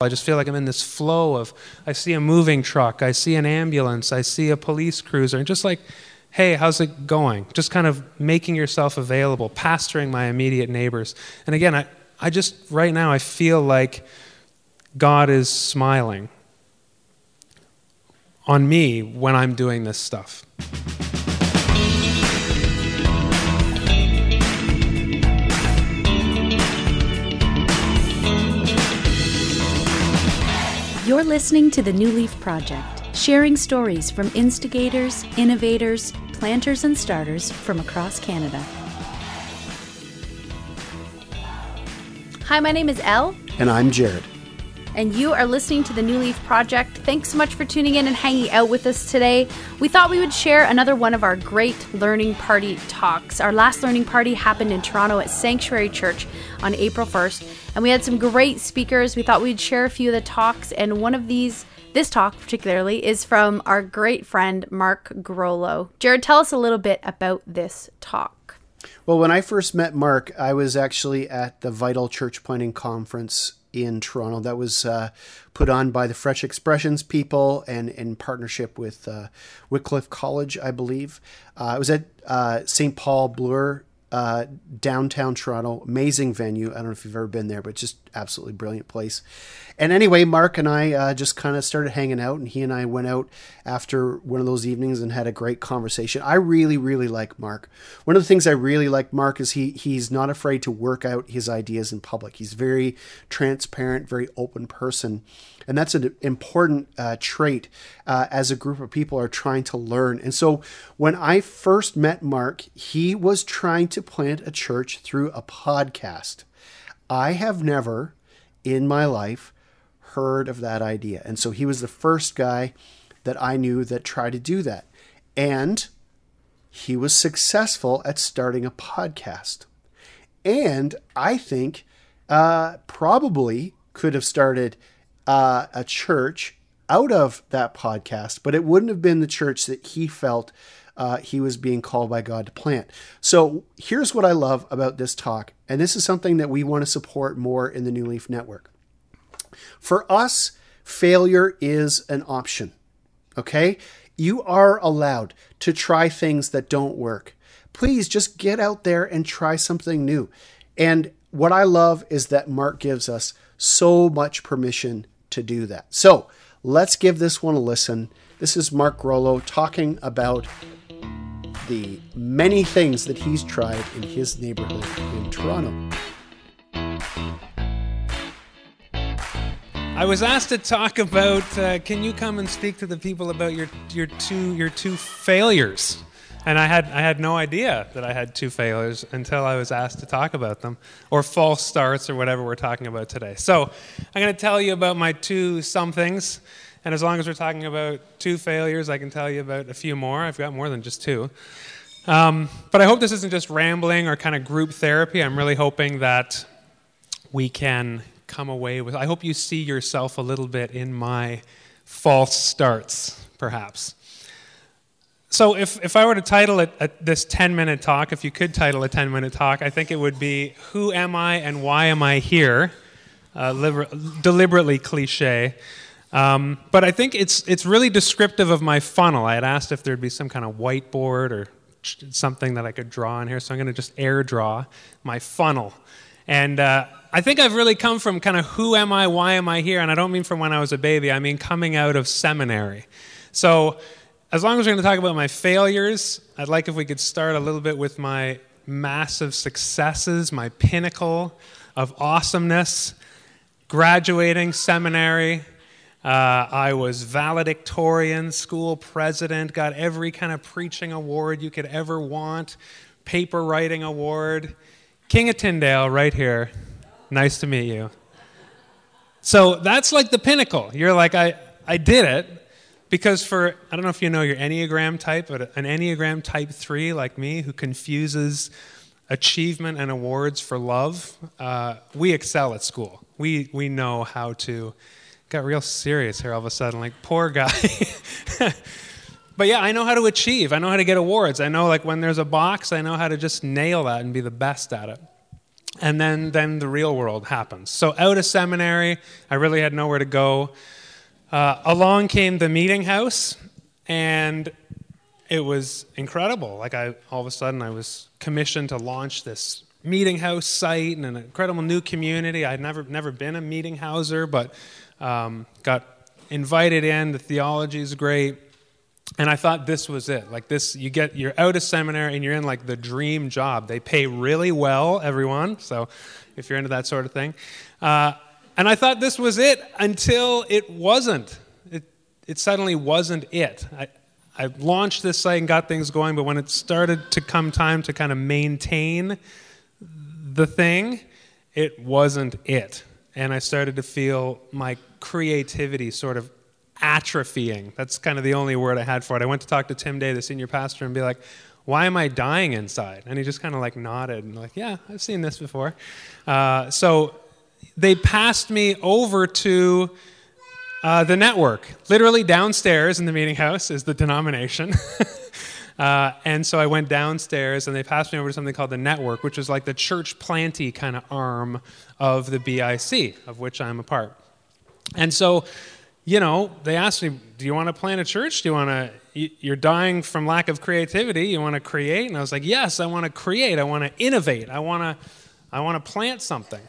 I just feel like I'm in this flow of I see a moving truck, I see an ambulance, I see a police cruiser, and just like, hey, how's it going? Just kind of making yourself available, pastoring my immediate neighbors. And again, I, I just, right now, I feel like God is smiling on me when I'm doing this stuff. You're listening to the New Leaf Project, sharing stories from instigators, innovators, planters, and starters from across Canada. Hi, my name is Elle. And I'm Jared and you are listening to the New Leaf Project. Thanks so much for tuning in and hanging out with us today. We thought we would share another one of our great learning party talks. Our last learning party happened in Toronto at Sanctuary Church on April 1st, and we had some great speakers. We thought we'd share a few of the talks, and one of these this talk, particularly, is from our great friend Mark Groleau. Jared, tell us a little bit about this talk. Well, when I first met Mark, I was actually at the Vital Church Planting Conference in Toronto that was uh, put on by the Fresh Expressions people and in partnership with uh, Wycliffe College, I believe. Uh, it was at uh, St. Paul Bloor uh, downtown Toronto. Amazing venue. I don't know if you've ever been there, but just absolutely brilliant place. And anyway, Mark and I uh, just kind of started hanging out, and he and I went out after one of those evenings and had a great conversation. I really, really like Mark. One of the things I really like Mark is he he's not afraid to work out his ideas in public. He's very transparent, very open person. And that's an important uh, trait uh, as a group of people are trying to learn. And so when I first met Mark, he was trying to plant a church through a podcast. I have never in my life heard of that idea. And so he was the first guy that I knew that tried to do that. And he was successful at starting a podcast. And I think uh, probably could have started uh, a church out of that podcast, but it wouldn't have been the church that he felt uh, he was being called by God to plant. So here's what I love about this talk, and this is something that we want to support more in the New Leaf Network. For us, failure is an option. Okay? You are allowed to try things that don't work. Please just get out there and try something new. And what I love is that Mark gives us so much permission to do that. So let's give this one a listen. This is Mark Groleau talking about the many things that he's tried in his neighborhood in Toronto. I was asked to talk about. Uh, can you come and speak to the people about your your two your two failures? And I had, I had no idea that I had two failures until I was asked to talk about them, or false starts, or whatever we're talking about today. So I'm going to tell you about my two somethings. And as long as we're talking about two failures, I can tell you about a few more. I've got more than just two. Um, but I hope this isn't just rambling or kind of group therapy. I'm really hoping that we can come away with. I hope you see yourself a little bit in my false starts, perhaps. So, if, if I were to title it a, this 10 minute talk, if you could title a 10 minute talk, I think it would be Who Am I and Why Am I Here? Uh, liber- deliberately cliche. Um, but I think it's, it's really descriptive of my funnel. I had asked if there'd be some kind of whiteboard or something that I could draw in here, so I'm going to just air draw my funnel. And uh, I think I've really come from kind of who am I, why am I here? And I don't mean from when I was a baby, I mean coming out of seminary. So, as long as we're going to talk about my failures, I'd like if we could start a little bit with my massive successes, my pinnacle of awesomeness. Graduating seminary, uh, I was valedictorian, school president, got every kind of preaching award you could ever want, paper writing award. King of Tyndale, right here. Nice to meet you. So that's like the pinnacle. You're like, I, I did it. Because for, I don't know if you know your Enneagram type, but an Enneagram type 3 like me who confuses achievement and awards for love, uh, we excel at school. We, we know how to, got real serious here all of a sudden, like, poor guy. but yeah, I know how to achieve. I know how to get awards. I know, like, when there's a box, I know how to just nail that and be the best at it. and then then the real world happens. So out of seminary, I really had nowhere to go. Uh, along came the meeting house, and it was incredible. Like I, all of a sudden, I was commissioned to launch this meeting house site and an incredible new community. I'd never never been a meeting houser, but um, got invited in. The theology is great. And I thought this was it. Like this, you get you're out of seminary and you're in like the dream job. They pay really well, everyone. So, if you're into that sort of thing, uh, and I thought this was it until it wasn't. It it suddenly wasn't it. I, I launched this site and got things going, but when it started to come time to kind of maintain the thing, it wasn't it. And I started to feel my creativity sort of atrophying. That's kind of the only word I had for it. I went to talk to Tim Day, the senior pastor, and be like, why am I dying inside? And he just kind of like nodded and like, yeah, I've seen this before. Uh, so they passed me over to uh, the network. Literally downstairs in the meeting house is the denomination. uh, and so I went downstairs and they passed me over to something called the network, which is like the church planty kind of arm of the BIC, of which I'm a part. And so you know, they asked me, Do you want to plant a church? Do you want to, you're dying from lack of creativity. You want to create? And I was like, Yes, I want to create. I want to innovate. I want to, I want to plant something.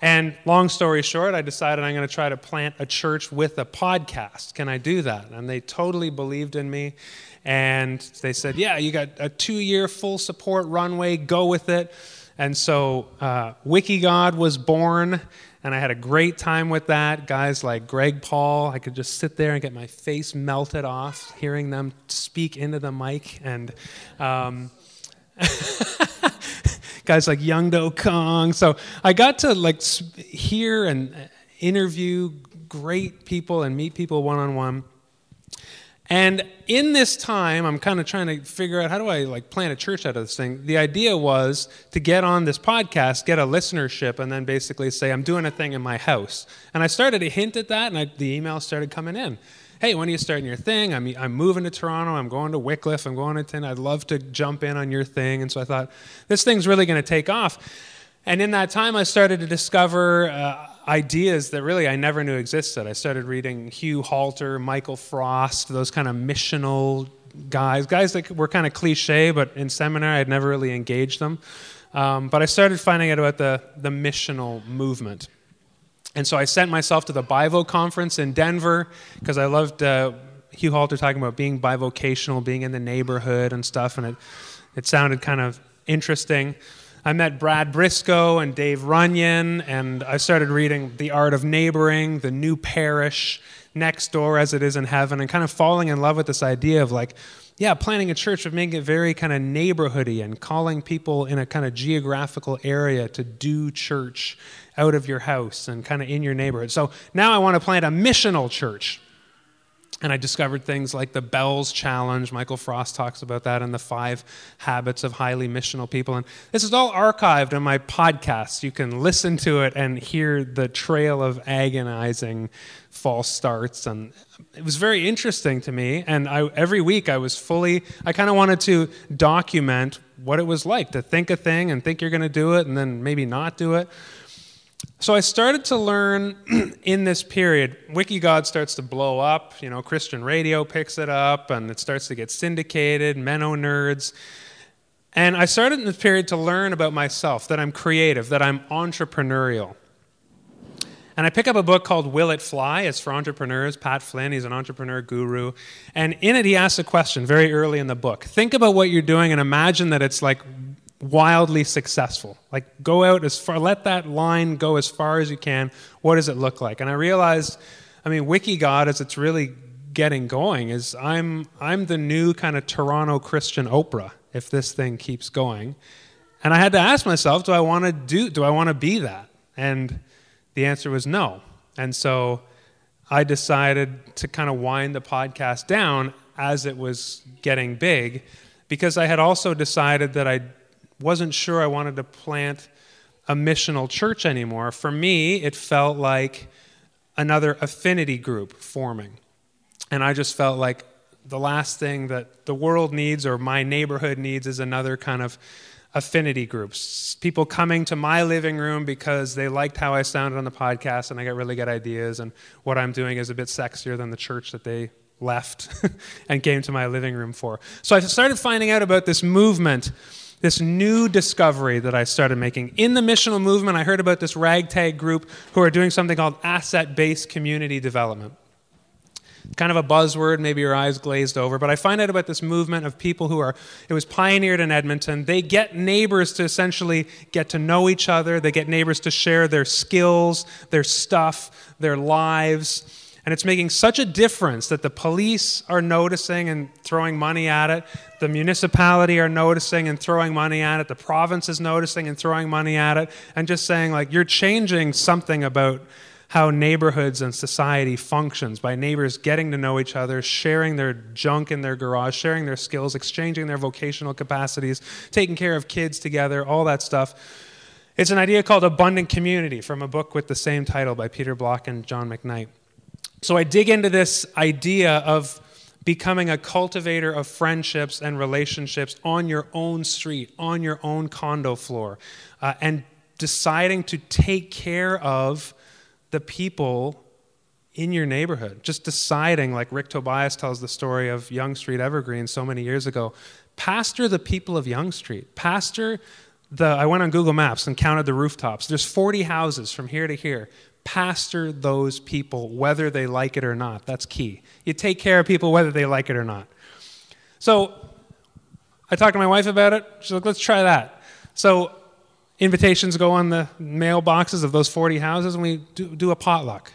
And long story short, I decided I'm going to try to plant a church with a podcast. Can I do that? And they totally believed in me. And they said, Yeah, you got a two year full support runway, go with it. And so uh, WikiGod was born and I had a great time with that. Guys like Greg Paul, I could just sit there and get my face melted off hearing them speak into the mic. And um, guys like Young Do Kong. So I got to like hear and interview great people and meet people one on one. And in this time, I'm kind of trying to figure out how do I like plant a church out of this thing. The idea was to get on this podcast, get a listenership, and then basically say I'm doing a thing in my house. And I started to hint at that, and I, the emails started coming in. Hey, when are you starting your thing? I'm, I'm moving to Toronto. I'm going to Wycliffe. I'm going to Tin. I'd love to jump in on your thing. And so I thought this thing's really going to take off. And in that time, I started to discover. Uh, ideas that really I never knew existed. I started reading Hugh Halter, Michael Frost, those kind of missional guys, guys that were kind of cliche, but in seminary I'd never really engaged them. Um, but I started finding out about the, the missional movement. And so I sent myself to the Bivo conference in Denver because I loved uh, Hugh Halter talking about being bivocational, being in the neighborhood and stuff, and it, it sounded kind of interesting. I met Brad Brisco and Dave Runyon, and I started reading The Art of Neighboring, The New Parish, Next Door as It Is in Heaven, and kind of falling in love with this idea of like, yeah, planning a church, but making it very kind of neighborhoody and calling people in a kind of geographical area to do church out of your house and kind of in your neighborhood. So now I want to plant a missional church. And I discovered things like the Bells Challenge. Michael Frost talks about that and the five habits of highly missional people. And this is all archived in my podcast. You can listen to it and hear the trail of agonizing false starts. And it was very interesting to me. And I, every week I was fully, I kind of wanted to document what it was like to think a thing and think you're going to do it and then maybe not do it. So I started to learn in this period, WikiGod starts to blow up, you know, Christian radio picks it up and it starts to get syndicated, MennoNerds. And I started in this period to learn about myself, that I'm creative, that I'm entrepreneurial. And I pick up a book called Will It Fly? It's for entrepreneurs. Pat Flynn, he's an entrepreneur guru. And in it, he asks a question very early in the book. Think about what you're doing and imagine that it's like wildly successful. Like, go out as far, let that line go as far as you can. What does it look like? And I realized, I mean, WikiGod, as it's really getting going, is I'm, I'm the new kind of Toronto Christian Oprah if this thing keeps going. And I had to ask myself, do I want to do, do I want to be that? And the answer was no. And so I decided to kind of wind the podcast down as it was getting big because I had also decided that I wasn't sure I wanted to plant a missional church anymore. For me, it felt like another affinity group forming. And I just felt like the last thing that the world needs or my neighborhood needs is another kind of affinity groups. People coming to my living room because they liked how I sounded on the podcast and I got really good ideas, and what I'm doing is a bit sexier than the church that they left and came to my living room for. So I started finding out about this movement, this new discovery that I started making. In the missional movement, I heard about this ragtag group who are doing something called asset based community development kind of a buzzword, maybe your eyes glazed over, but I find out about this movement of people who are, it was pioneered in Edmonton. They get neighbors to essentially get to know each other, they get neighbors to share their skills, their stuff, their lives. And it's making such a difference that the police are noticing and throwing money at it. The municipality are noticing and throwing money at it. The province is noticing and throwing money at it. And just saying, like, you're changing something about how neighborhoods and society functions by neighbors getting to know each other, sharing their junk in their garage, sharing their skills, exchanging their vocational capacities, taking care of kids together, all that stuff. It's an idea called abundant community from a book with the same title by Peter Block and John McKnight. So I dig into this idea of becoming a cultivator of friendships and relationships on your own street, on your own condo floor, uh, and deciding to take care of the people in your neighborhood. Just deciding, like Rick Tobias tells the story of Yonge Street Evergreen so many years ago, pastor the people of Yonge Street. Pastor the, I went on Google Maps and counted the rooftops. There's 40 houses from here to here. Pastor those people whether they like it or not. That's key. You take care of people whether they like it or not. So I talked to my wife about it. She's like, let's try that. So invitations go on the mailboxes of those 40 houses, and we do, do, a potluck.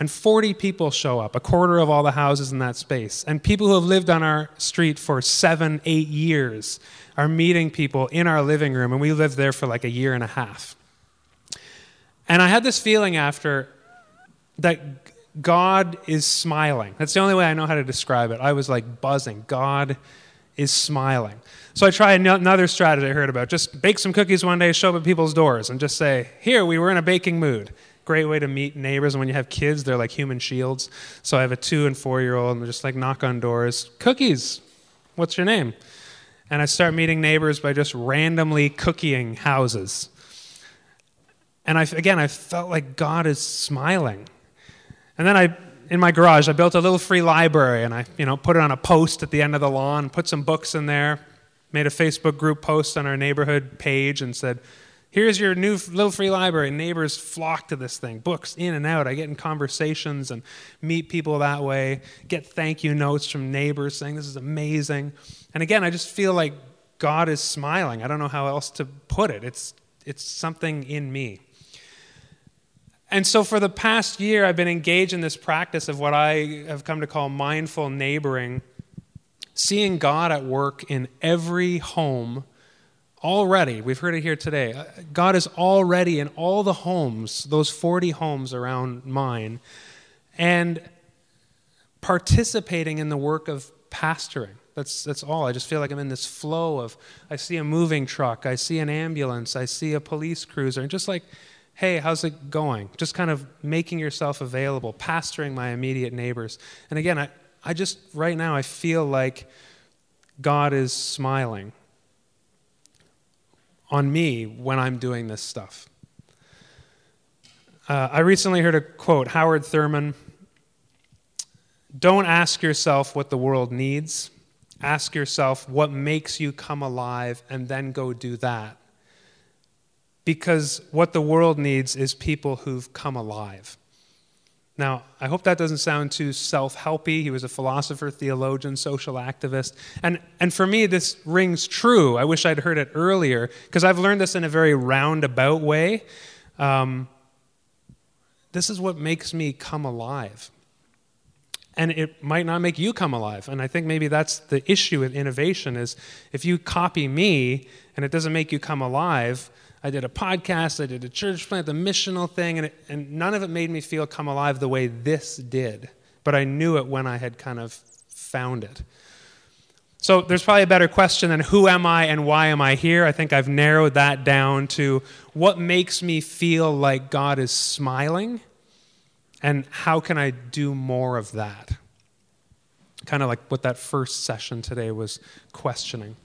And 40 people show up, a quarter of all the houses in that space. And people who have lived on our street for seven, eight years are meeting people in our living room, and we lived there for like a year and a half. And I had this feeling after that God is smiling. That's the only way I know how to describe it. I was like buzzing. God is smiling. So I tried another strategy I heard about. Just bake some cookies one day, show up at people's doors, and just say, Here, we were in a baking mood. Great way to meet neighbors. And when you have kids, they're like human shields. So I have a two and four year old, and just like knock on doors. Cookies, what's your name? And I start meeting neighbors by just randomly cookieing houses. And I, again, I felt like God is smiling. And then I in my garage, I built a little free library and I, you know, put it on a post at the end of the lawn, put some books in there, made a Facebook group post on our neighborhood page and said, Here's your new little free library. Neighbors flock to this thing, books in and out. I get in conversations and meet people that way, get thank you notes from neighbors saying, This is amazing. And again, I just feel like God is smiling. I don't know how else to put it. It's, it's something in me. And so, for the past year, I've been engaged in this practice of what I have come to call mindful neighboring, seeing God at work in every home already. We've heard it here today. Uh, God is already in all the homes, those 40 homes around mine, and participating in the work of pastoring. That's, that's all. I just feel like I'm in this flow of I see a moving truck, I see an ambulance, I see a police cruiser, and just like hey, how's it going? Just kind of making yourself available, pastoring my immediate neighbors. And again, I, I just, right now, I feel like God is smiling on me when I'm doing this stuff. Uh, I recently heard a quote, Howard Thurman Don't ask yourself what the world needs. Ask yourself what makes you come alive, and then go do that because what the world needs is people who've come alive. Now, I hope that doesn't sound too self helpy. He was a philosopher, theologian, social activist. And, and for me, this rings true. I wish I'd heard it earlier, because I've learned this in a very roundabout way. Um, this is what makes me come alive. And it might not make you come alive. And I think maybe that's the issue with innovation is if you copy me and it doesn't make you come alive, I did a podcast, I did a church plant, the missional thing, and, it, and none of it made me feel come alive the way this did. But I knew it when I had kind of found it. So there's probably a better question than who am I and why am I here? I think I've narrowed that down to what makes me feel like God is smiling and how can I do more of that? Kind of like what that first session today was questioning.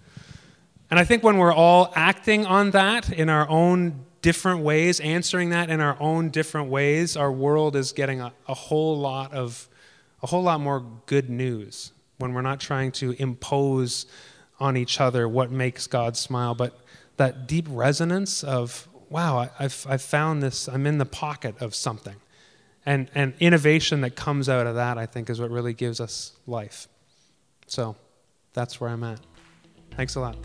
And I think when we're all acting on that in our own different ways, answering that in our own different ways, our world is getting a, a whole lot of a whole lot more good news when we're not trying to impose on each other what makes God smile, but that deep resonance of, wow, I, have I've found this, I'm in the pocket of something. And, and innovation that comes out of that, I think, is what really gives us life. So that's where I'm at. Thanks a lot.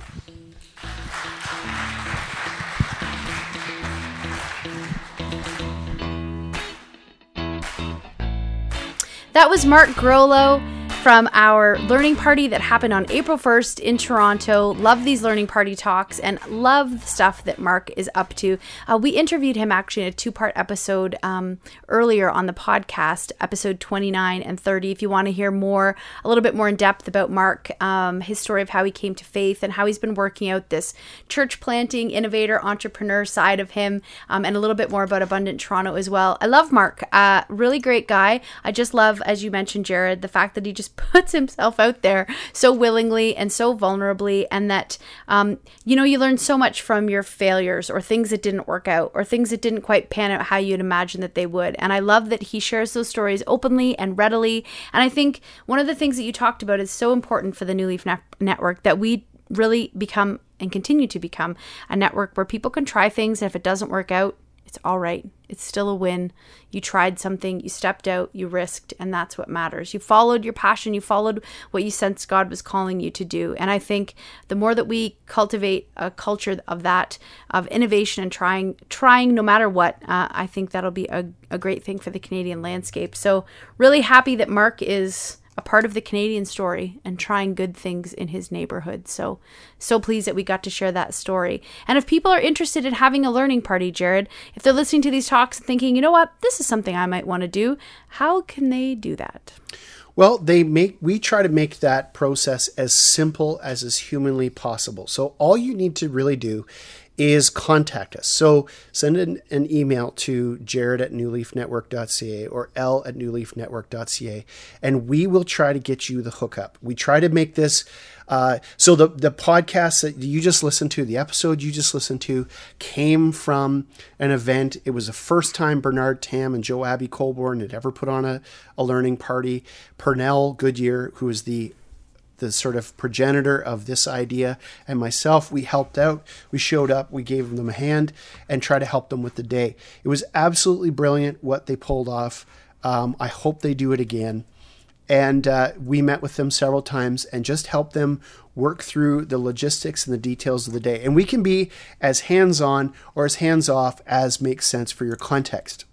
That was Mark Groleau from our learning party that happened on April 1st in Toronto. Love these learning party talks and love the stuff that Mark is up to. Uh, we interviewed him actually in a two part episode um, earlier on the podcast, episode 29 and 30. If you want to hear more, a little bit more in depth about Mark, um, his story of how he came to faith and how he's been working out this church planting, innovator, entrepreneur side of him, um, and a little bit more about Abundant Toronto as well. I love Mark, uh, really great guy. I just love, as you mentioned, Jared, the fact that he just puts himself out there so willingly and so vulnerably, and that, um, you know, you learn so much from your failures or things that didn't work out or things that didn't quite pan out how you'd imagine that they would. And I love that he shares those stories openly and readily. And I think one of the things that you talked about is so important for the New Leaf ne- Network that we really become and continue to become a network where people can try things. And if it doesn't work out, it's all right. It's still a win. You tried something, you stepped out, you risked, and that's what matters. You followed your passion, you followed what you sensed God was calling you to do. And I think the more that we cultivate a culture of that, of innovation and trying, trying no matter what, uh, I think that'll be a, a great thing for the Canadian landscape. So, really happy that Mark is a part of the Canadian story and trying good things in his neighborhood. So, so pleased that we got to share that story. And if people are interested in having a learning party, Jared, if they're listening to these talks and thinking, you know what, this is something I might want to do, how can they do that? Well, they make we try to make that process as simple as is humanly possible. So all you need to really do is contact us. So send an, an, email to jared at newleafnetwork.ca or l at newleafnetwork.ca, and we will try to get you the hookup. We try to make this. Uh, so the the podcast that you just listened to, the episode you just listened to, came from an event. It was the first time Bernard Tam and Joe Abbey Colborn had ever put on a, a learning party. Pernell Goodyear, who is the the sort of progenitor of this idea, and myself, we helped out. We showed up, we gave them a hand, and tried to help them with the day. It was absolutely brilliant what they pulled off. Um, I hope they do it again. And uh, we met with them several times and just helped them work through the logistics and the details of the day. And we can be as hands on or as hands off as makes sense for your context.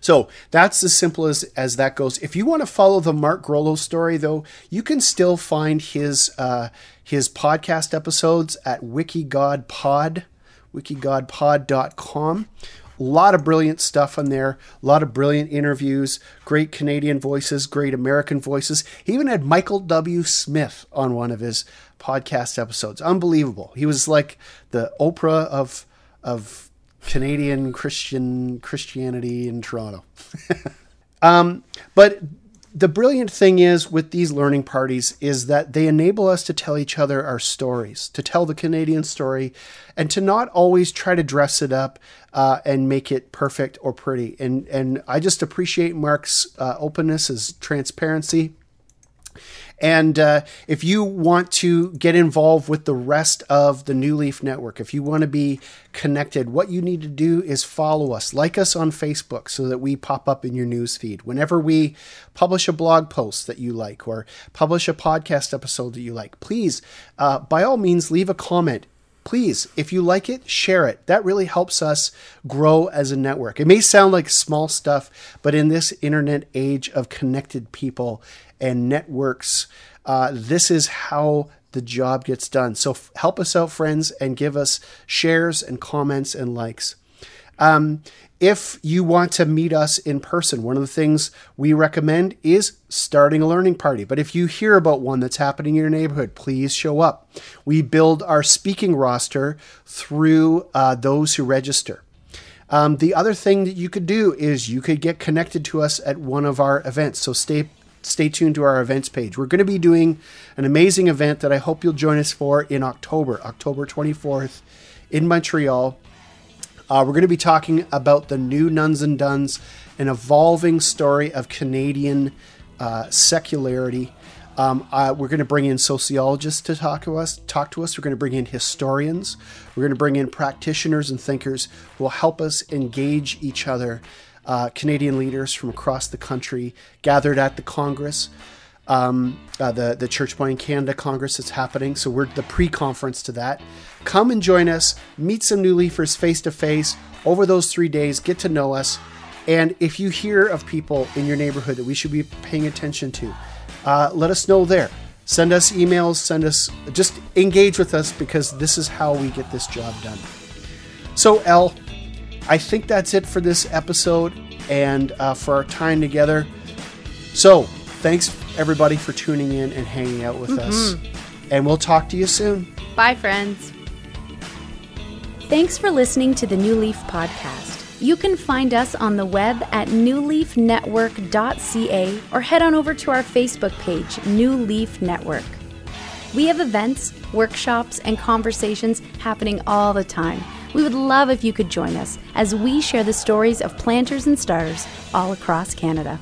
So that's as simple as, as that goes. If you want to follow the Mark Groleau story, though, you can still find his uh, his podcast episodes at wikigodpod, wikigodpod.com. A lot of brilliant stuff on there, a lot of brilliant interviews, great Canadian voices, great American voices. He even had Michael W. Smith on one of his podcast episodes. Unbelievable. He was like the Oprah of of Canadian Christian Christianity in Toronto. um, but the brilliant thing is with these learning parties is that they enable us to tell each other our stories, to tell the Canadian story, and to not always try to dress it up uh, and make it perfect or pretty. And and I just appreciate Mark's uh, openness, his transparency. And uh, if you want to get involved with the rest of the New Leaf Network, if you want to be connected, what you need to do is follow us, like us on Facebook so that we pop up in your news feed. Whenever we publish a blog post that you like or publish a podcast episode that you like, please, uh, by all means, leave a comment please, if you like it, share it. That really helps us grow as a network. It may sound like small stuff, but in this internet age of connected people and networks, uh, this is how the job gets done. So f- help us out, friends, and give us shares and comments and likes. Um, if you want to meet us in person, one of the things we recommend is starting a learning party. But if you hear about one that's happening in your neighborhood, please show up. We build our speaking roster through uh, those who register. Um, the other thing that you could do is you could get connected to us at one of our events. So stay stay tuned to our events page. We're going to be doing an amazing event that I hope you'll join us for in October, October 24th in Montreal. Uh, we're going to be talking about the new Nones and Dones, an evolving story of Canadian uh, secularity. Um, uh, we're going to bring in sociologists to talk to us. Talk to us. We're going to bring in historians. We're going to bring in practitioners and thinkers who will help us engage each other. Uh, Canadian leaders from across the country gathered at the Congress, um, uh, the the Church Planting Canada Congress that's happening. So we're the pre-conference to that. Come and join us. Meet some new leafers face to face over those three days. Get to know us. And if you hear of people in your neighborhood that we should be paying attention to, uh, let us know there. Send us emails, send us, just engage with us because this is how we get this job done. So, El, I think that's it for this episode and uh, for our time together. So, thanks everybody for tuning in and hanging out with mm-hmm. us. And we'll talk to you soon. Bye, friends. Thanks for listening to the New Leaf Podcast. You can find us on the web at newleafnetwork.ca or head on over to our Facebook page, New Leaf Network. We have events, workshops, and conversations happening all the time. We would love if you could join us as we share the stories of planters and stars all across Canada.